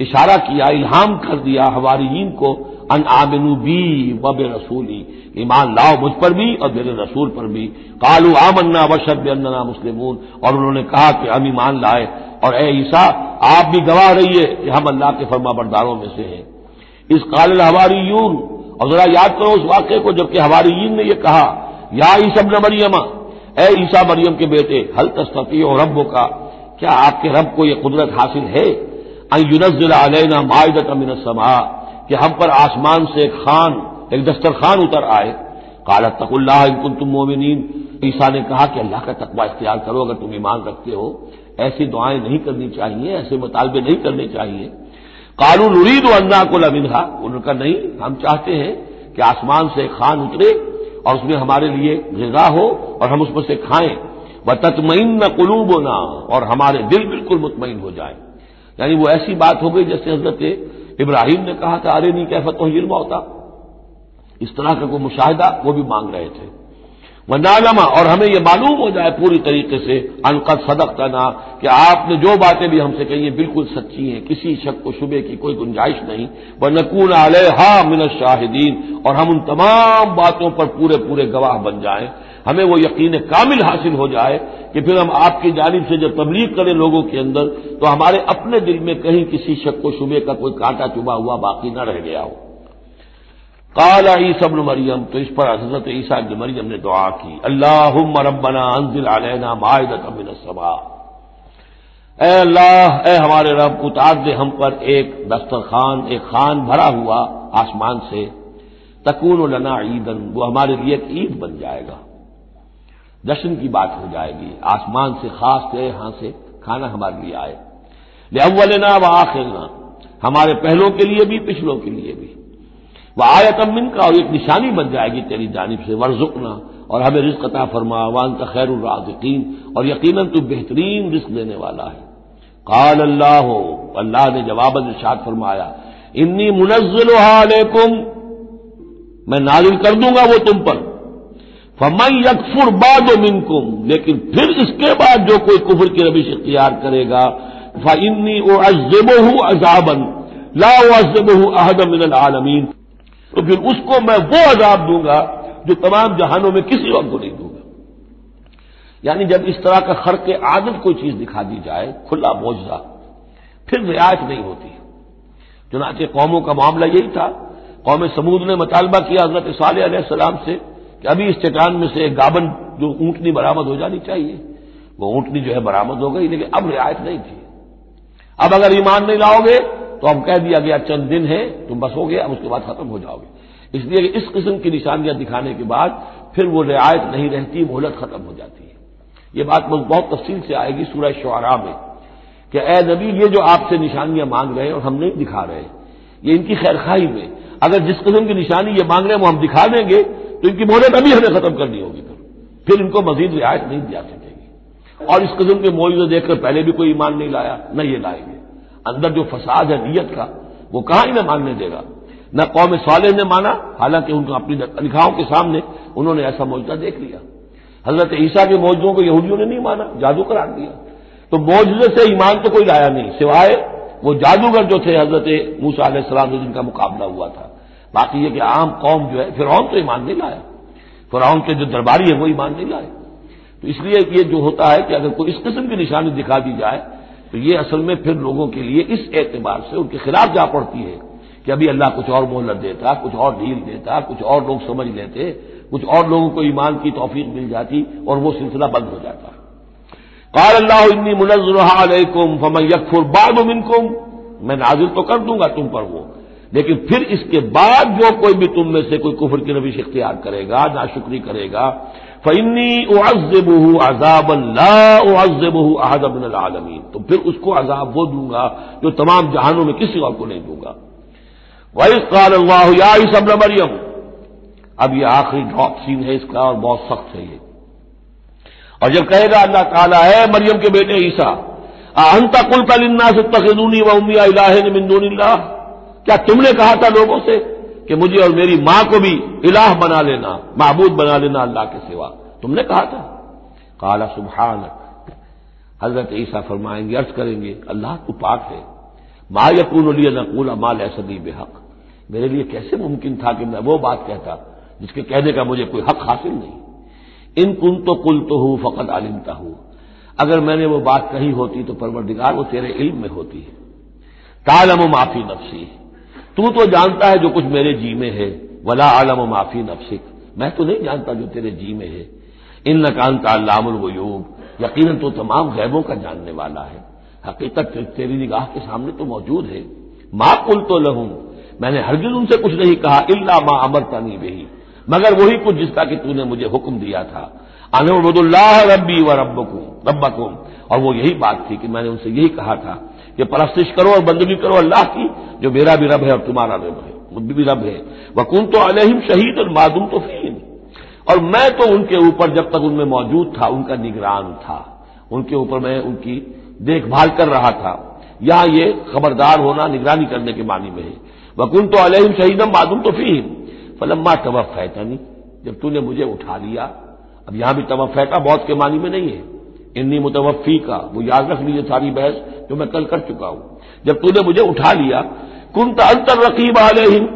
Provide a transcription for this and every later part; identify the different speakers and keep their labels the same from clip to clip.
Speaker 1: इशारा किया, इल्हाम कर दिया हवारीन को, अन आमिनू बी वब रसूली। ईमान लाओ मुझ पर भी और मेरे रसूल पर भी। कालू आमन्ना वशब अन्ना मुस्लिमून। और उन्होंने कहा कि हम ईमान लाए। और ए ईसा, आप भी गवाह रहिए कि हम अल्लाह के फर्मा बरदारों में से हैं। इस काल हवारीयून, और जरा याद करो उस वाक्य को, जबकि हवारीन ने यह कहा, या ईसब न मरियमा, ए ईसा मरियम के बेटे, हल तस्तती और रब का क्या आपके रब को यह कुदरत हासिल है? युनजिला अलैना मायदत अमिन समा, कि हम पर आसमान से एक खान, एक दस्तरखान उतर आए। काला तकुल्लाह इनकुन तुम मोमिन ईसा ने कहा कि अल्लाह का तकवा इख्तियार करो, अगर तुम ईमान रखते हो। ऐसी दुआएँ नहीं करनी चाहिए, ऐसे मुतालबे नहीं करने चाहिए। कानून उरीद अन्ना को लमिनहा उनका नहीं, हम चाहते हैं कि आसमान से खान उतरे और उसमें हमारे लिए गजा हो और हम उसमें से खाएँ। व ततमईन न कुलूब ना और हमारे दिल बिल्कुल मुतमिन हो जाए। यानी वो ऐसी बात हो गई जैसे हज़रत इब्राहिम ने कहा था, अरे नहीं, कैफत तो होता इस तरह का कोई मुशाहिदा वो भी मांग रहे थे। वह और हमें यह मालूम हो जाए पूरी तरीके से, अनकद सदक तना कि आपने जो बातें भी हमसे कही हैं, बिल्कुल सच्ची हैं, किसी शक को, शुबे की कोई गुंजाइश नहीं। व नकून आल हा मिन शाहिदीन, और हम उन तमाम बातों पर पूरे पूरे गवाह बन जाएँ। हमें वो यकीन कामिल हासिल हो जाए कि फिर हम आपकी जानब से जब तबलीग करें लोगों के अंदर तो हमारे अपने दिल में कहीं किसी शक को शुबे का कोई कांटा चुबा हुआ बाकी न रह गया हो। काला ईसबन मरियम तो इस पर हज़रत ईसा मरियम ने दुआ की अल्लाह रबना अंजिल अलैना मायदत अमिन अल्लाह, ए हमारे रब, उतार दे हम पर एक दस्तरखान, एक खान भरा हुआ आसमान से, तकून लना ईदन, वो हमारे लिए एक ईद बन जाएगा। जश्न की बात हो जाएगी। आसमान से खास से यहाँ से खाना हमारे लिए आए। ले अव्वलना व आखिरना, हमारे पहलों के लिए भी, पिछलों के लिए भी। वह आयतमिन का और एक निशानी बन जाएगी तेरी जानब से, वर्जुकना, और हमें रिस्क अता फरमा का खैर राजकीन, और यकीन तू बेहतरीन रिस्क देने वाला है। काल अल्लाह हो अल्लाह ने जवाब इर्शाद फरमाया, इन्नी मुनजल मैं नाजिल कर दूँगा वो तुम पर। फमई यकफुर बाद मिनकुम, लेकिन फिर इसके बाद जो कोई कुफर की रविश इख्तियार करेगा फ़िन्नी ओ अजबहू अजाबन, ला अजबहू अहद आलमीन। तो फिर उसको मैं वो अजाब दूँगा, जो तमाम जहानों में किसी और को नहीं दूँगा। यानी जब इस तरह का खर के आदत कोई चीज़ दिखा दी जाए, खुला बोझा फिर रियायत नहीं होती। चुनाचे कौमों का मामला यही था। कौम समूद ने मुतालबा किया हज़रत साल सलाम से कि अभी इस चट्टान में से एक गाबन जो ऊंटनी बरामद हो जानी चाहिए। वो ऊंटनी जो है बरामद हो गई, लेकिन अब रियायत नहीं थी। अब अगर ईमान नहीं लाओगे तो अब कह दिया गया, चंद दिन है, तुम बस हो गए, अब उसके बाद खत्म हो जाओगे। इसलिए इस किस्म की निशानियाँ दिखाने के बाद फिर वो रियायत नहीं रहती, मोहलत खत्म हो जाती है। ये बात बहुत तफसील से आएगी सूरह शुरा में, कि ए नबी, ये जो आपसे निशानियाँ मांग रहे हैं और हम नहीं दिखा रहे, ये इनकी खैरखाई में, अगर जिस किस्म की निशानी ये मांग रहे हैं, वो हम दिखा देंगे तो इनकी मोहलत अभी हमें खत्म करनी होगी फिर फिर इनको मजीद रियायत नहीं दिया सकेगी। और इस कस्म के मौजूद देखकर पहले भी कोई ईमान नहीं लाया, न ये लाएँगे। अंदर जो फसाद है, नीयत का, वो कहाँ इन्हें मानने देगा? न कौम साले ने माना, हालाँकि उनको अपनी लिखाओं के सामने उन्होंने ऐसा मौजूदा देख लिया। हज़रत ईसा के मौजूदों को यहूदियों ने नहीं माना, जादू करार दिया। तो मौजूदे से ईमान तो कोई लाया नहीं, सिवाय वो जादूगर जो थे, हज़रत मूसा जिनका मुकाबला हुआ था। बाकी ये कि आम कौम जो है फिर तो ईमान नहीं लाया फिर के जो दरबारी है, वो ईमान नहीं लाए तो इसलिए ये जो होता है कि अगर कोई इस किस्म की निशानी दिखा दी जाए तो ये असल में फिर लोगों के लिए इस एतबार से उनके खिलाफ जा पड़ती है कि अभी अल्लाह कुछ और मोहलत देता, कुछ और ढील देता, कुछ और लोग समझ लेते, कुछ और लोगों को ईमान की तोफीक मिल जाती और वो सिलसिला बंद हो जाता। काल अल्लाह इन्नी मुनजुम फमन यकफुर बाद मैं नाजिल तो कर दूँगा तुम पर वो। लेकिन फिर इसके बाद जो कोई भी तुम में से कोई कुफर की रविश इख्तियार करेगा, नाशुक्री करेगा फ़ैनी उज़बू अजाब अज़बू अहदबिन आलमीन। तो फिर उसको अजाब वो दूँगा जो तमाम जहानों में किसी और को नहीं दूँगा। वही काल मरियम। अब ये आखिरी ड्रॉप सीन है इसका और बहुत सख्त है ये। और जब कहेगा अल्लाह ताला है मरियम के बेटे ईसा, अहंता कुल कलिन्ना से तखदूनी व उमिया इलाह मिंदूनिल्लाह क्या तुमने कहा था लोगों से कि मुझे और मेरी माँ को भी इलाह बना लेना महबूद बना लेना अल्लाह के सिवा? तुमने कहा था। काला सुबहानक हज़रत ईसा फरमाएँगे, अर्ज़ करेंगे, अल्लाह तू पाक है। मा यकून नकूला माल ऐसदी बेहक। मेरे लिए कैसे मुमकिन था कि मैं वो बात कहता, जिसके कहने का मुझे कोई हक हासिल नहीं। इन कुन तो कुल तो हूँ, फकत आलिमता हूँ। अगर मैंने वो बात कही होती तो परवरदिगार वो तेरे इल्म में होती है। तालम माफ़ी नफसी। तू तो जानता है जो कुछ मेरे जी में है। वला आलम माफ़ी नफसिक। मैं तो नहीं जानता जो तेरे जी में है। इन नकान का अल्लामुलगयूब यकीन तो तमाम गैबों का जानने वाला है। हकीकत तेरी निगाह के सामने तो मौजूद है। माँ कुल तो लहूं मैंने हरगिज उनसे कुछ नहीं कहा, इल्ला माँ अमरता नहीं बेही। मगर वही कुछ जिसका कि तूने मुझे हुक्म दिया था। अनबुदुल्लाह रब्बी व रब्बकुम रब्बकुम। और वो यही बात थी कि मैंने उनसे यही कहा था कि परस्तिश करो और बंदगी करो, अल्लाह की, जो मेरा भी रब है और तुम्हारा रब है भी रब है। वकुन तो अलहिम शहीद और मादुम तो फीन। और मैं तो उनके ऊपर जब तक उनमें मौजूद था, उनका निगरान था। उनके ऊपर मैं उनकी देखभाल कर रहा था। यहाँ ये खबरदार होना निगरानी करने के मानी में है। वकुन तो अलहिम शहीदम मादुम तो फीन। फलम्मा तवफ़ैतनी जब तूने मुझे उठा लिया, अब यहाँ भी तवफ़ैका बहुत के मानी में नहीं है। इन्नी मुतवफ़ी का, वो याद रख लीजिए सारी बहस जो मैं कल कर चुका हूँ। जब तूने मुझे उठा लिया कुन अंतर रकीब आलहिम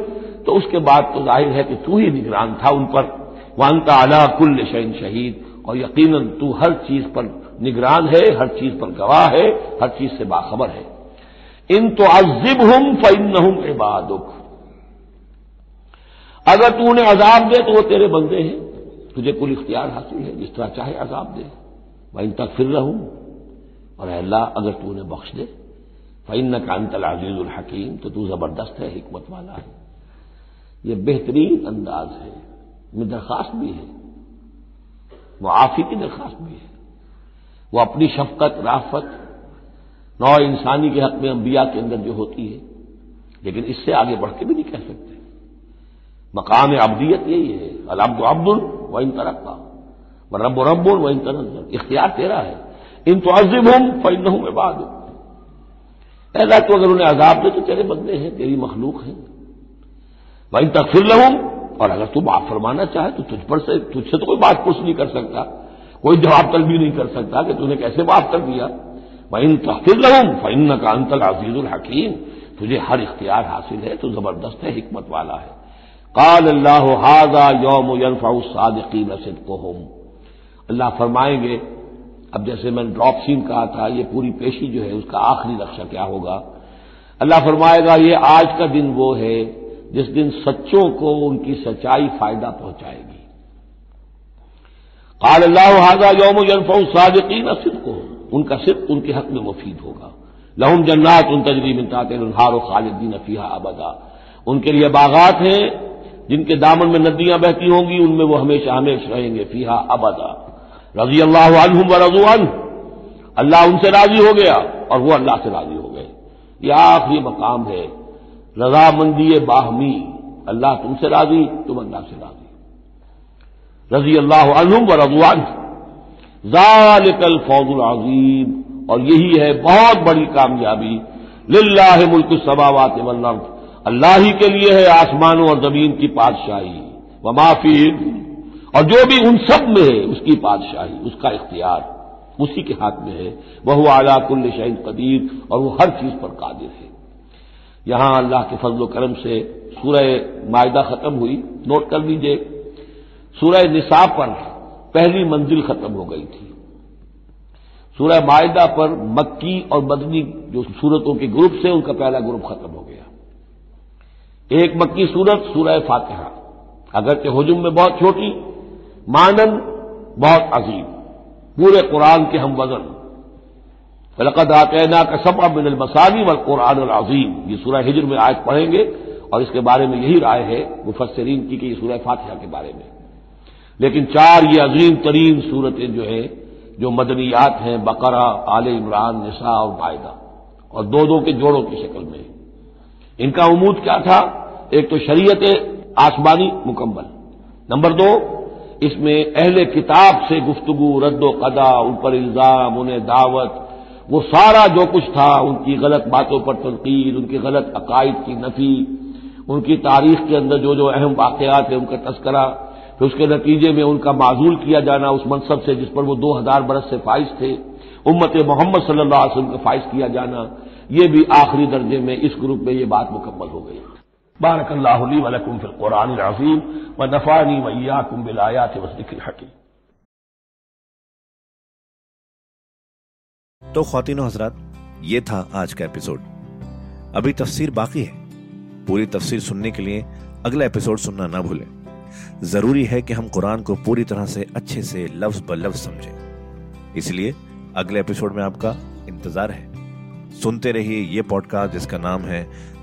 Speaker 1: तो उसके बाद तो ज़ाहिर है कि तू ही निगरान था उन पर। वन का अला कुल्ल शैन शहीद, और यकीन तू हर चीज़ पर निगरान है, हर चीज़ पर गवाह है, हर चीज़ से बाखबर है। इन तो अजिब हम फ़ैन अगर तू उन्हें अजाब दे तो वो तेरे बंदे हैं। तुझे कुल इख्तियार हासिल है, जिस तरह चाहे अजाब दे। वहीं तक फिर रहूँ। और अल्लाह, अगर तू उन्हें बख्श दे फ़ैन का अंतल अजीजुल हकीम तो तू ज़बरदस्त है, हिकमत वाला है। ये बेहतरीन अंदाज है। में दरखास्त भी है। वो आफी की दरखास्त भी है। वो अपनी शफकत, राफत, नौ इंसानी के हक में अंबिया के अंदर जो होती है, लेकिन इससे आगे बढ़ के भी नहीं कह सकते। मकाम अबदियत यही है। अलब्द अब्दुल इन तरक्का व रब रब्बुल व इन इख्तियार तेरा है। इन तो अजिब फ़ैन हूँ मैं बाद ऐसा तो अगर उन्हें अजाब दे तो तेरे बंदे हैं, तेरी मखलूक है। वह तकफिर लहूं और अगर तू माफ़ फरमाना चाहे तो तुझ पर से, तुझसे तो कोई बात पुछ नहीं कर सकता। कोई जवाब तल भी नहीं कर सकता कि तूने कैसे माफ़ कर दिया। वह तकफिर लहूं फ़ैन का अंतल अजीजुल हकीम। तुझे हर इख्तियार हासिल है तो ज़बरदस्त है, हिकमत वाला है। काल अल्लाह हाजा यौम यनफ़ाउसादीन सिद्कोहम। अल्लाह फरमाएँगे, अब जैसे मैंने ड्रॉप सीन कहा था, ये पूरी पेशी जो है, उसका आखिरी रक्षा क्या होगा? अल्लाह फरमाएगा, ये आज का दिन वो है, जिस दिन सच्चों को उनकी सच्चाई फ़ायदा पहुंचाएगी। काल अल्लाह हाजा यौम यनफ़ाउसादीन सिद्को उनका सिद्क उनके हक में मुफीद होगा। लहुम जन्नात उन तजरीब इंतार खालिदीन फीहा अबदा। उनके लिए बागात हैं, जिनके दामन में नदियाँ बहती होंगी, उनमें वो हमेशा हमेशा रहेंगे, फीहा अबदा। रज़ी अल्लाह व रजुअन अल्लाह उनसे राज़ी हो गया और वो अल्लाह से राज़ी हो गए। यह आखिरी मकाम है। रजामंदी बाहमी। अल्लाह तुमसे राज़ी, तुम अल्लाह से राज़ी। रज़ी अल्लाह व रजुअन जालिकल फौजुल अजीम। और यही है बहुत बड़ी कामयाबी। लिल्लाह मुल्क सबावात वल्लर्द अल्लाह ही के लिए है आसमानों और ज़मीन की पातशाही। व माफ़ी। और जो भी उन सब में है, उसकी बादशाही, उसका इख्तियार, उसी के हाथ में है। वह आला कुल्ल शहीन कदीर और वह हर चीज़ पर कादिर है। यहाँ अल्लाह के फजल करम से सूरह मायदा खत्म हुई। नोट कर लीजिए। सूरह निसाब पर पहली मंजिल खत्म हो गई थी। सूरह मायदा पर मक्की और मदनी जो सूरतों के ग्रुप से, उनका पहला ग्रुप खत्म हो गया। एक मक्की सूरत, सूरह फातिहा। अगरचे हजुम में बहुत छोटी मानन बहुत अजीम पूरे कुरान के हम वज़न। फलकद आतना का सब मिनल मसानी व कुरान अजीम। ये सूरह हिजर में आज पढ़ेंगे और इसके बारे में यही राय है मुफसरीन की कि सूरह फातिहा के बारे में। लेकिन चार ये अजीम तरीन सूरतें जो है, जो मदनियात हैं, बकरा, आल इमरान, निसा और मायदा। और दो दो के जोड़ों की शक्ल में। इनका उमूद क्या था? एक तो शरीयत आसमानी मुकम्मल। नंबर दो इसमें अहले किताब से गुफ्तगु रद्दो कदा उन पर इल्ज़ाम, उन्हें दावत, वो सारा जो कुछ था, उनकी गलत बातों पर तनकीद, उनकी गलत अकायद की नफी, उनकी तारीख के अंदर जो जो अहम वाकयात है, उनका तस्करा, फिर उसके नतीजे में उनका माजूल किया जाना उस मनसब से जिस पर वो दो हज़ार बरस से फाइज थे, उम्मत मोहम्मद वसल्लम का फाइज किया जाना, ये भी आखिरी दर्जे में इस ग्रुप में ये बात मुकम्मल हो गई। बारक अल्लाहली वलकुम फिल कुरान अजीम व नफ़ानी वैयाकुम बिलायात वसदिक्र हकीम।
Speaker 2: तो खातिन हजरात, ये था आज का एपिसोड। अभी तफसीर बाकी है। पूरी तफसीर सुनने के लिए अगला एपिसोड सुनना ना भूलें। ज़रूरी है कि हम कुरान को पूरी तरह से अच्छे से लफ्ज ब लफ्ज समझें। इसलिए अगले एपिसोड में आपका इंतज़ार है। सुनते रहिए ये पॉडकास्ट जिसका नाम है